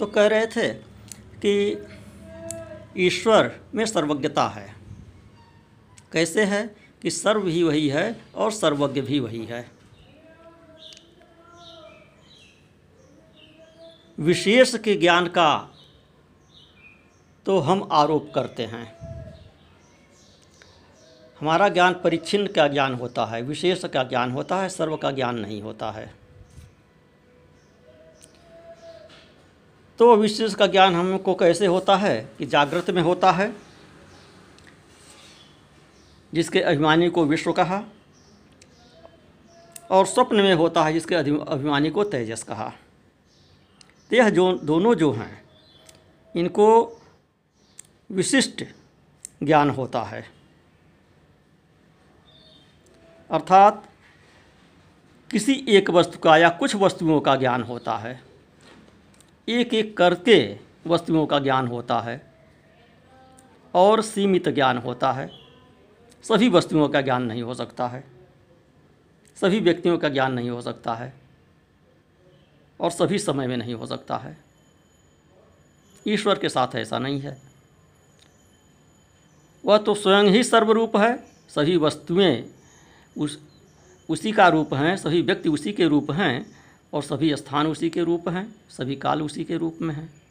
तो कह रहे थे कि ईश्वर में सर्वज्ञता है। कैसे है कि सर्व ही वही है और सर्वज्ञ भी वही है। विशेष के ज्ञान का तो हम आरोप करते हैं। हमारा ज्ञान परिच्छिन्न का ज्ञान होता है, विशेष का ज्ञान होता है, सर्व का ज्ञान नहीं होता है। तो विशेष का ज्ञान हमको कैसे होता है कि जागृत में होता है? जिसके अभिमानी को विश्व कहा, और स्वप्न में होता है जिसके अभिमानी को तेजस कहा। तो यह जो, दोनों जो हैं, इनको विशिष्ट ज्ञान होता है। अर्थात किसी एक वस्तु का या कुछ वस्तुओं का ज्ञान होता है। एक एक करके वस्तुओं का ज्ञान होता है और सीमित ज्ञान होता है। सभी वस्तुओं का ज्ञान नहीं हो सकता है। सभी व्यक्तियों का ज्ञान नहीं हो सकता है और सभी समय में नहीं हो सकता है। ईश्वर के साथ ऐसा नहीं है। वह तो स्वयं ही सर्वरूप है। सभी वस्तुएँ उस, उसी का रूप हैं, सभी व्यक्ति उसी के रूप हैं। और सभी स्थान उसी के रूप हैं, सभी काल उसी के रूप में हैं।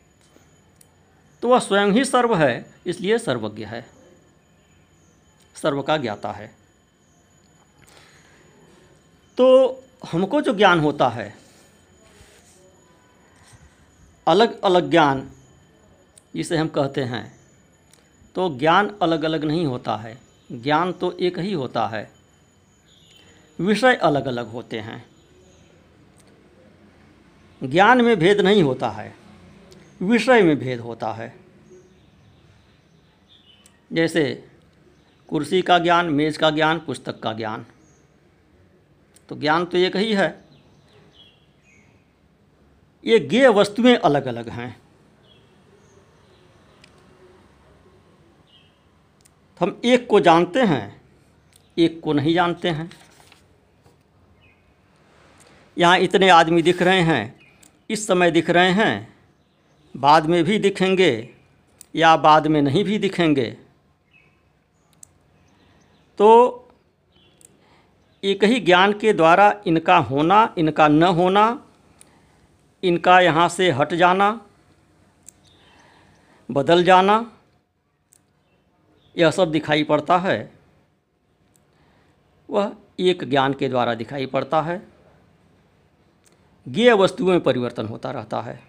तो वह स्वयं ही सर्व है, इसलिए सर्वज्ञ है। सर्व का ज्ञाता है। तो हमको जो ज्ञान होता है अलग अलग ज्ञान, जिसे हम कहते हैं तो ज्ञान अलग अलग नहीं होता है। ज्ञान तो एक ही होता है। विषय अलग अलग होते हैं। ज्ञान में भेद नहीं होता है, विषय में भेद होता है। जैसे कुर्सी का ज्ञान, मेज़ का ज्ञान, पुस्तक का ज्ञान। तो ज्ञान तो एक ही है। ये ज्ञेय वस्तुएँ अलग अलग हैं। हम एक को जानते हैं, एक को नहीं जानते हैं। यहाँ इतने आदमी दिख रहे हैं इस समय दिख रहे हैं। बाद में भी दिखेंगे या बाद में नहीं भी दिखेंगे। तो एक ही ज्ञान के द्वारा इनका होना, इनका न होना, इनका यहाँ से हट जाना, बदल जाना, यह सब दिखाई पड़ता है। वह एक ज्ञान के द्वारा दिखाई पड़ता है। ज्ञेय वस्तुओं में परिवर्तन होता रहता है।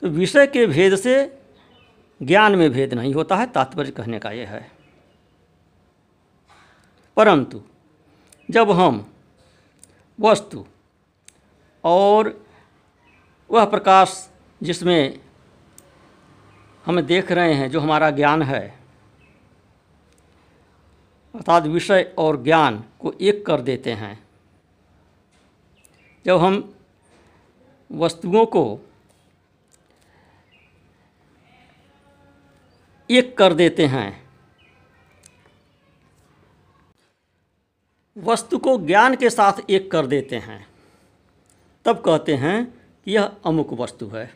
तो विषय के भेद से ज्ञान में भेद नहीं होता है, तात्पर्य कहने का यह है। परंतु जब हम वस्तु और वह प्रकाश जिसमें हम देख रहे हैं, जो हमारा ज्ञान है, अर्थात विषय और ज्ञान को एक कर देते हैं जब हम वस्तुओं को एक कर देते हैं, वस्तु को ज्ञान के साथ एक कर देते हैं, तब कहते हैं कि यह अमुक वस्तु है।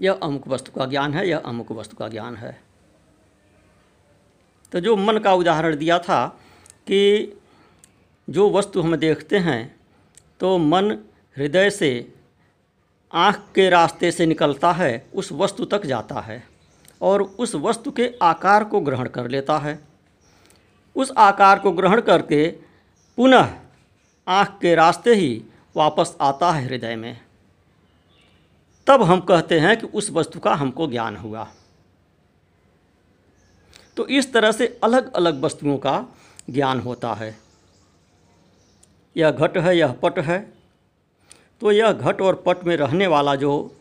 यह अमुक वस्तु का ज्ञान है, यह अमुक वस्तु का ज्ञान है। तो जो मन का उदाहरण दिया था कि जो वस्तु हम देखते हैं तो मन हृदय से आँख के रास्ते से निकलता है, उस वस्तु तक जाता है और उस वस्तु के आकार को ग्रहण कर लेता है। उस आकार को ग्रहण करके पुनः आँख के रास्ते ही वापस आता है हृदय में। तब हम कहते हैं कि उस वस्तु का हमको ज्ञान हुआ। तो इस तरह से अलग अलग वस्तुओं का ज्ञान होता है। यह घट है, यह पट है तो यह घट और पट में रहने वाला जो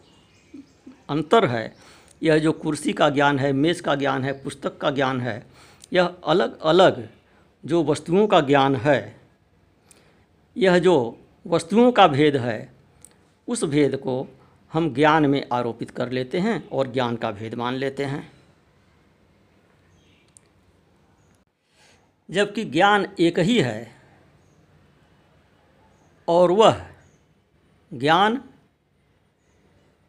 अंतर है, यह जो कुर्सी का ज्ञान है, मेज़ का ज्ञान है, पुस्तक का ज्ञान है, यह अलग अलग जो वस्तुओं का ज्ञान है, यह जो वस्तुओं का भेद है, उस भेद को हम ज्ञान में आरोपित कर लेते हैं और ज्ञान का भेद मान लेते हैं। जबकि ज्ञान एक ही है और वह ज्ञान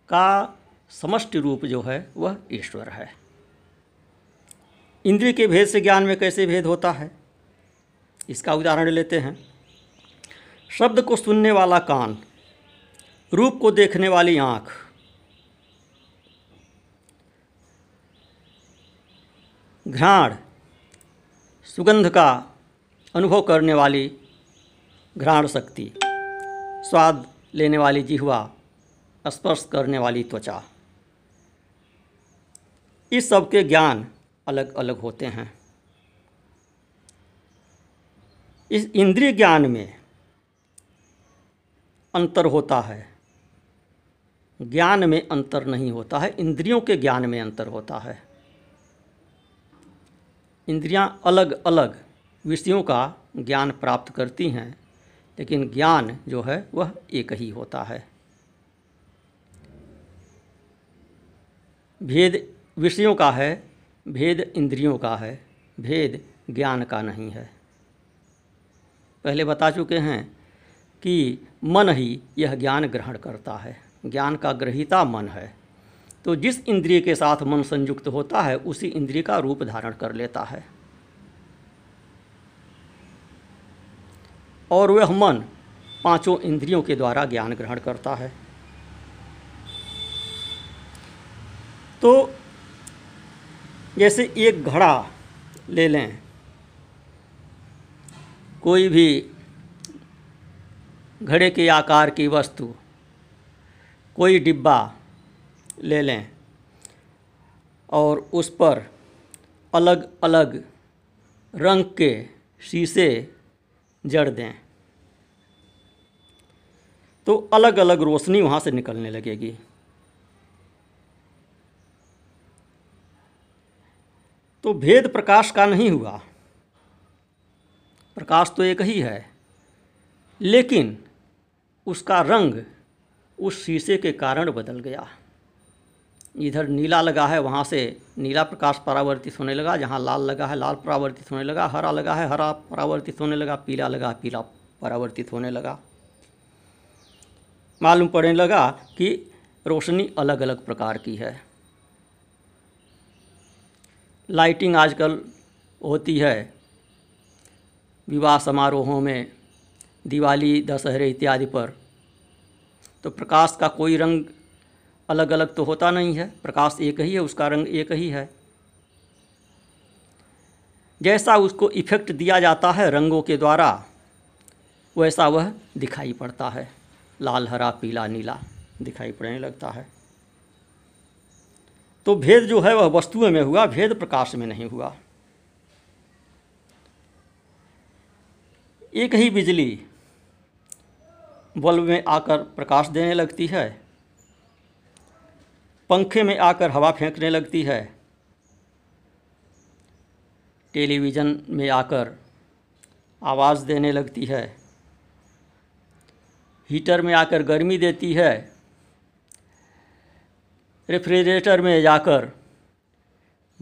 का समष्टि रूप जो है, वह ईश्वर है। इंद्रिय के भेद से ज्ञान में कैसे भेद होता है? इसका उदाहरण लेते हैं। शब्द को सुनने वाला कान, रूप को देखने वाली आँख। घ्राण, सुगंध का अनुभव करने वाली घ्राण शक्ति। स्वाद लेने वाली जिहवा स्पर्श करने वाली त्वचा। इस सब के ज्ञान अलग अलग होते हैं। इस इंद्रिय ज्ञान में अंतर होता है। ज्ञान में अंतर नहीं होता है, इंद्रियों के ज्ञान में अंतर होता है। इंद्रियाँ अलग अलग विषयों का ज्ञान प्राप्त करती हैं। लेकिन ज्ञान जो है, वह एक ही होता है। भेद विषयों का है, भेद इंद्रियों का है, भेद ज्ञान का नहीं है। पहले बता चुके हैं कि मन ही यह ज्ञान ग्रहण करता है। ज्ञान का ग्रहिता मन है। तो जिस इंद्रिय के साथ मन संयुक्त होता है, उसी इंद्रिय का रूप धारण कर लेता है। और वह मन पाँचों इंद्रियों के द्वारा ज्ञान ग्रहण करता है। तो जैसे एक घड़ा ले लें, कोई भी घड़े के आकार की वस्तु, कोई डिब्बा ले लें और उस पर अलग अलग रंग के शीशे जड़ दें। तो अलग अलग रोशनी वहाँ से निकलने लगेगी। तो भेद प्रकाश का नहीं हुआ। प्रकाश तो एक ही है, लेकिन उसका रंग उस शीशे के कारण बदल गया। इधर नीला लगा है, वहाँ से नीला प्रकाश परावर्तित होने लगा, जहाँ लाल लगा है, लाल परावर्तित होने लगा, हरा लगा है, हरा परावर्तित होने लगा, पीला लगा है पीला परावर्तित होने लगा। मालूम पड़ने लगा कि रोशनी अलग अलग प्रकार की है। लाइटिंग आजकल होती है। विवाह समारोहों में, दिवाली, दशहरे इत्यादि पर। तो प्रकाश का कोई रंग अलग अलग तो होता नहीं है, प्रकाश एक ही है, उसका रंग एक ही है। जैसा उसको इफ़ेक्ट दिया जाता है रंगों के द्वारा, वैसा वह दिखाई पड़ता है। लाल, हरा, पीला, नीला दिखाई पड़ने लगता है। तो भेद जो है वह वस्तुओं में हुआ, भेद प्रकाश में नहीं हुआ। एक ही बिजली बल्ब में आकर प्रकाश देने लगती है पंखे में आकर हवा फेंकने लगती है। टेलीविज़न में आकर आवाज़ देने लगती है। हीटर में आकर गर्मी देती है। रेफ्रिजरेटर में जाकर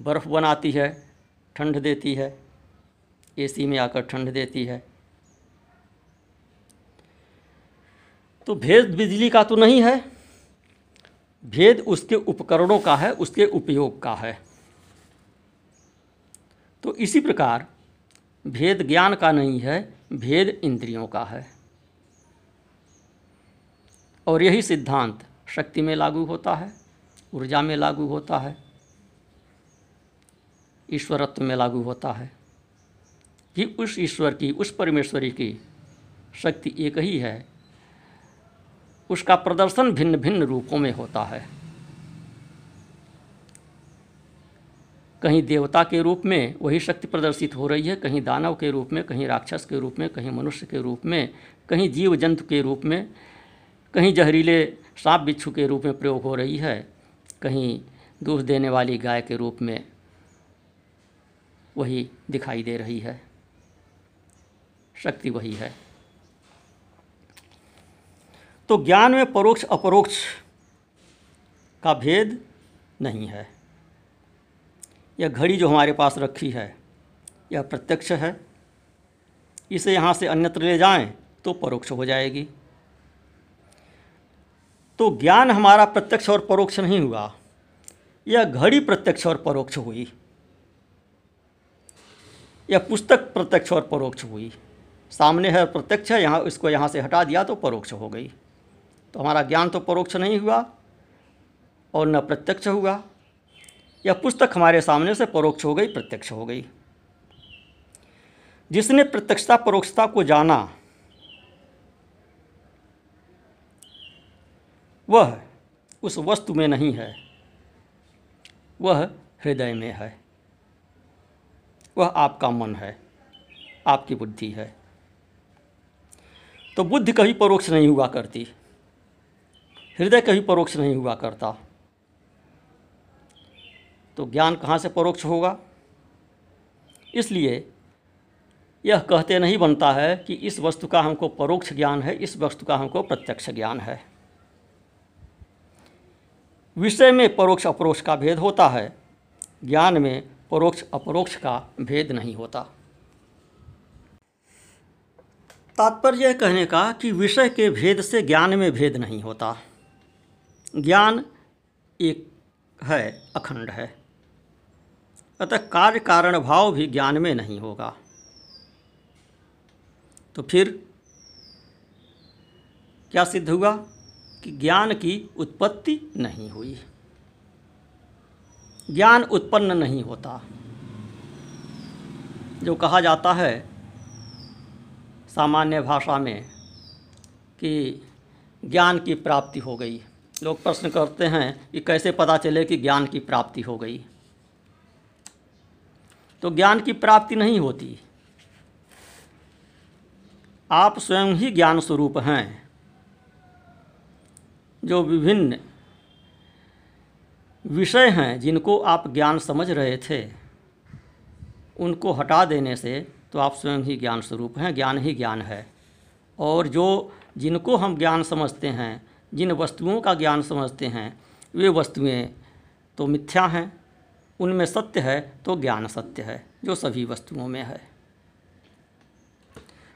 बर्फ़ बनाती है, ठंड देती है। एसी में आकर ठंड देती है। तो भेद बिजली का तो नहीं है। भेद उसके उपकरणों का है, उसके उपयोग का है। तो इसी प्रकार, भेद ज्ञान का नहीं है, भेद इंद्रियों का है। और यही सिद्धांत शक्ति में लागू होता है, ऊर्जा में लागू होता है, ईश्वरत्व में लागू होता है। कि उस ईश्वर की, उस परमेश्वरी की शक्ति एक ही है उसका प्रदर्शन भिन्न भिन्न रूपों में होता है। कहीं देवता के रूप में वही शक्ति प्रदर्शित हो रही है, कहीं दानव के रूप में, कहीं राक्षस के रूप में, कहीं मनुष्य के रूप में, कहीं जीव जंतु के रूप में, कहीं जहरीले सांप बिच्छू के रूप में प्रयोग हो रही है, कहीं दूध देने वाली गाय के रूप में वही दिखाई दे रही है। शक्ति वही है। तो ज्ञान में परोक्ष अपरोक्ष का भेद नहीं है। यह घड़ी जो हमारे पास रखी है, यह प्रत्यक्ष है। इसे यहाँ से अन्यत्र ले जाएँ तो परोक्ष हो जाएगी। तो ज्ञान हमारा प्रत्यक्ष और परोक्ष नहीं हुआ। यह घड़ी प्रत्यक्ष और परोक्ष हुई। यह पुस्तक प्रत्यक्ष और परोक्ष हुई। सामने है प्रत्यक्ष है, यहाँ इसको यहाँ से हटा दिया तो परोक्ष हो गई। तो हमारा ज्ञान तो परोक्ष नहीं हुआ और न प्रत्यक्ष हुआ। यह पुस्तक हमारे सामने से परोक्ष हो गई, प्रत्यक्ष हो गई। जिसने प्रत्यक्षता, परोक्षता को जाना, वह उस वस्तु में नहीं है। वह हृदय में है। वह आपका मन है, आपकी बुद्धि है। तो बुद्धि कभी परोक्ष नहीं हुआ करती। हृदय कभी परोक्ष नहीं हुआ करता। तो ज्ञान कहाँ से परोक्ष होगा? इसलिए यह कहते नहीं बनता है कि इस वस्तु का हमको परोक्ष ज्ञान है, इस वस्तु का हमको प्रत्यक्ष ज्ञान है। विषय में परोक्ष अपरोक्ष का भेद होता है, ज्ञान में परोक्ष अपरोक्ष का भेद नहीं होता। तात्पर्य कहने का कि विषय के भेद से ज्ञान में भेद नहीं होता। ज्ञान एक है, अखंड है। अतः कार्य कारण भाव भी ज्ञान में नहीं होगा। तो फिर क्या सिद्ध हुआ कि ज्ञान की उत्पत्ति नहीं हुई? ज्ञान उत्पन्न नहीं होता। जो कहा जाता है सामान्य भाषा में कि ज्ञान की प्राप्ति हो गई। लोग प्रश्न करते हैं कि कैसे पता चले कि ज्ञान की प्राप्ति हो गई। तो ज्ञान की प्राप्ति नहीं होती। आप स्वयं ही ज्ञान स्वरूप हैं, जो विभिन्न विषय हैं जिनको आप ज्ञान समझ रहे थे, उनको हटा देने से तो आप स्वयं ही ज्ञान स्वरूप हैं, ज्ञान ही ज्ञान है। और जो जिनको हम ज्ञान समझते हैं जिन वस्तुओं का ज्ञान समझते हैं, वे वस्तुएँ तो मिथ्या हैं, उनमें सत्य है तो ज्ञान सत्य है, जो सभी वस्तुओं में है।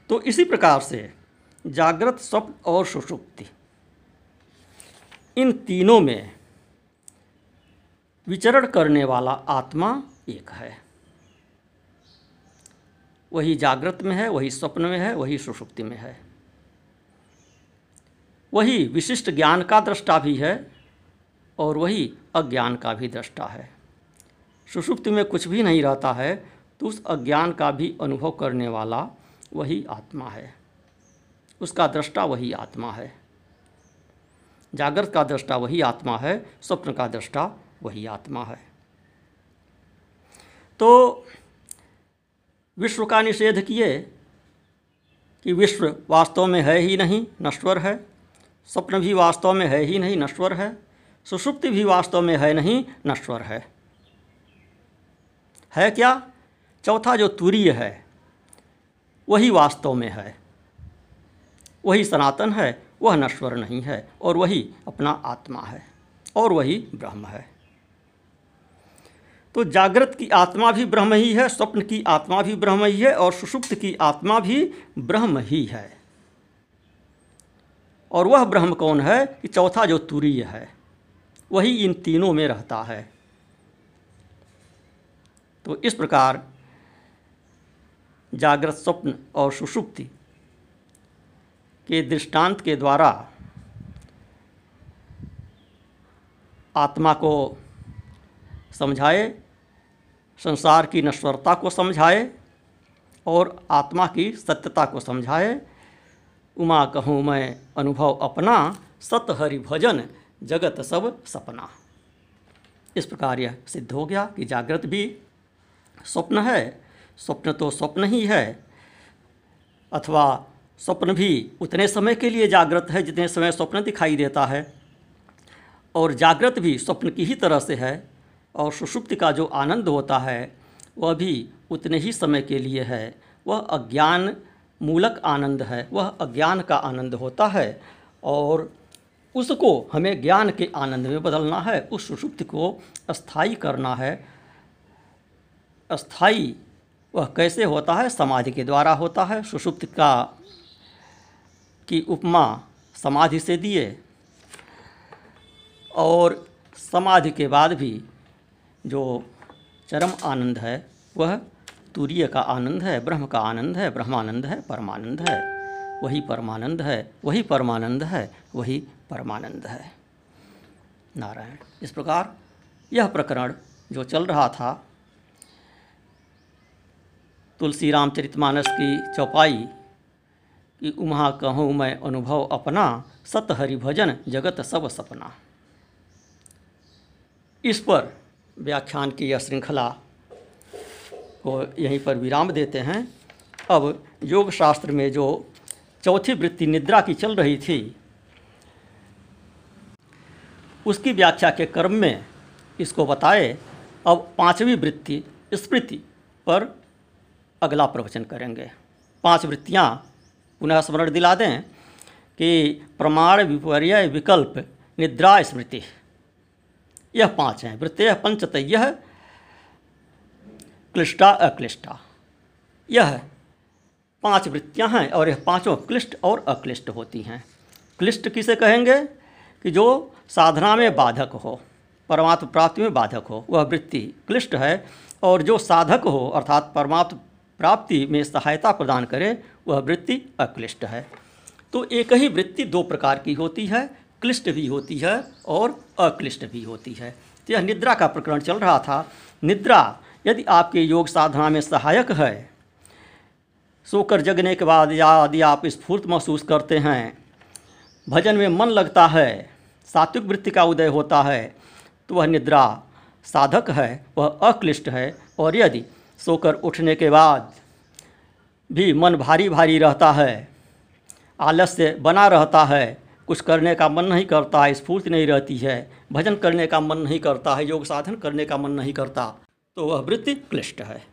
तो इसी प्रकार से जागृत, स्वप्न और सुषुप्ति, इन तीनों में विचरण करने वाला आत्मा एक है। वही जागृत में है, वही स्वप्न में है, वही सुषुप्ति में है। वही विशिष्ट ज्ञान का दृष्टा भी है और वही अज्ञान का भी दृष्टा है। सुषुप्ति में कुछ भी नहीं रहता है तो उस अज्ञान का भी अनुभव करने वाला वही आत्मा है। उसका दृष्टा वही आत्मा है। जागृत का दृष्टा वही आत्मा है, स्वप्न का दृष्टा वही आत्मा है। तो विश्व का निषेध किए कि विश्व वास्तव में है ही नहीं, नश्वर है। स्वप्न भी वास्तव में है ही नहीं, नश्वर है। सुषुप्ति भी वास्तव में है नहीं, नश्वर है। है क्या? चौथा जो तुरीय है, वही वास्तव में है। वही सनातन है, वह नश्वर नहीं है, और वही अपना आत्मा है, और वही ब्रह्म है। तो जागृत की आत्मा भी ब्रह्म ही है, स्वप्न की आत्मा भी ब्रह्म ही है, और सुषुप्त की आत्मा भी ब्रह्म ही है। और वह ब्रह्म कौन है कि चौथा जो तुरीय है? वही इन तीनों में रहता है। तो इस प्रकार जागृत स्वप्न और सुषुप्ति के दृष्टांत के द्वारा आत्मा को समझाए, संसार की नश्वरता को समझाए और आत्मा की सत्यता को समझाए उमा कहूँ मैं, अनुभव अपना, सत हरि भजन, जगत सब सपना। इस प्रकार यह सिद्ध हो गया कि जागृत भी स्वप्न है, स्वप्न तो स्वप्न ही है, अथवा स्वप्न भी उतने समय के लिए जागृत है जितने समय स्वप्न दिखाई देता है। और जागृत भी स्वप्न की ही तरह से है, और सुषुप्ति का जो आनंद होता है, वह भी उतने ही समय के लिए है। वह अज्ञान मूलक आनंद है, वह अज्ञान का आनंद होता है और उसको हमें ज्ञान के आनंद में बदलना है, उस सुषुप्ति को अस्थाई करना है। अस्थाई वह कैसे होता है? समाधि के द्वारा होता है। सुषुप्त का की उपमा समाधि से दिए और समाधि के बाद भी जो चरम आनंद है, वह तुरीय का आनंद है, ब्रह्म का आनंद है, ब्रह्मानंद है, परमानंद है। वही परमानंद है, वही परमानंद है, वही परमानंद है। नारायण, इस प्रकार यह प्रकरण जो चल रहा था, तुलसी रामचरितमानस की चौपाई कि उमा कहूँ मैं अनुभव अपना, सत हरि भजन जगत सब सपना। इस पर व्याख्यान की यह श्रृंखला को यहीं पर विराम देते हैं। अब योग शास्त्र में जो चौथी वृत्ति निद्रा की चल रही थी, उसकी व्याख्या के क्रम में इसको बताए। अब पांचवी वृत्ति स्मृति पर अगला प्रवचन करेंगे। पाँच वृत्तियाँ पुनः स्मरण दिला दें कि प्रमाण विपर्य विकल्प निद्रा स्मृति। यह पाँच हैं। वृत्तय पंचत यह क्लिष्टा, अक्लिष्टा। यह पाँच वृत्तियाँ हैं और यह पाँचों क्लिष्ट और अक्लिष्ट होती हैं। क्लिष्ट किसे कहेंगे? कि जो साधना में बाधक हो, परमात्म प्राप्ति में बाधक हो, वह वृत्ति क्लिष्ट है और जो साधक हो, अर्थात परमात्म प्राप्ति में सहायता प्रदान करे, वह वृत्ति अक्लिष्ट है। तो एक ही वृत्ति दो प्रकार की होती है, क्लिष्ट भी होती है और अक्लिष्ट भी होती है। तो यह निद्रा का प्रकरण चल रहा था। निद्रा यदि आपके योग साधना में सहायक है सोकर जगने के बाद या यदि आप स्फूर्त महसूस करते हैं, भजन में मन लगता है, सात्विक वृत्ति का उदय होता है तो वह निद्रा साधक है, वह अक्लिष्ट है, और यदि सोकर उठने के बाद भी मन भारी भारी रहता है, आलस्य बना रहता है, कुछ करने का मन नहीं करता है स्फूर्ति नहीं रहती है, भजन करने का मन नहीं करता है योग साधन करने का मन नहीं करता तो वह वृत्ति क्लिष्ट है।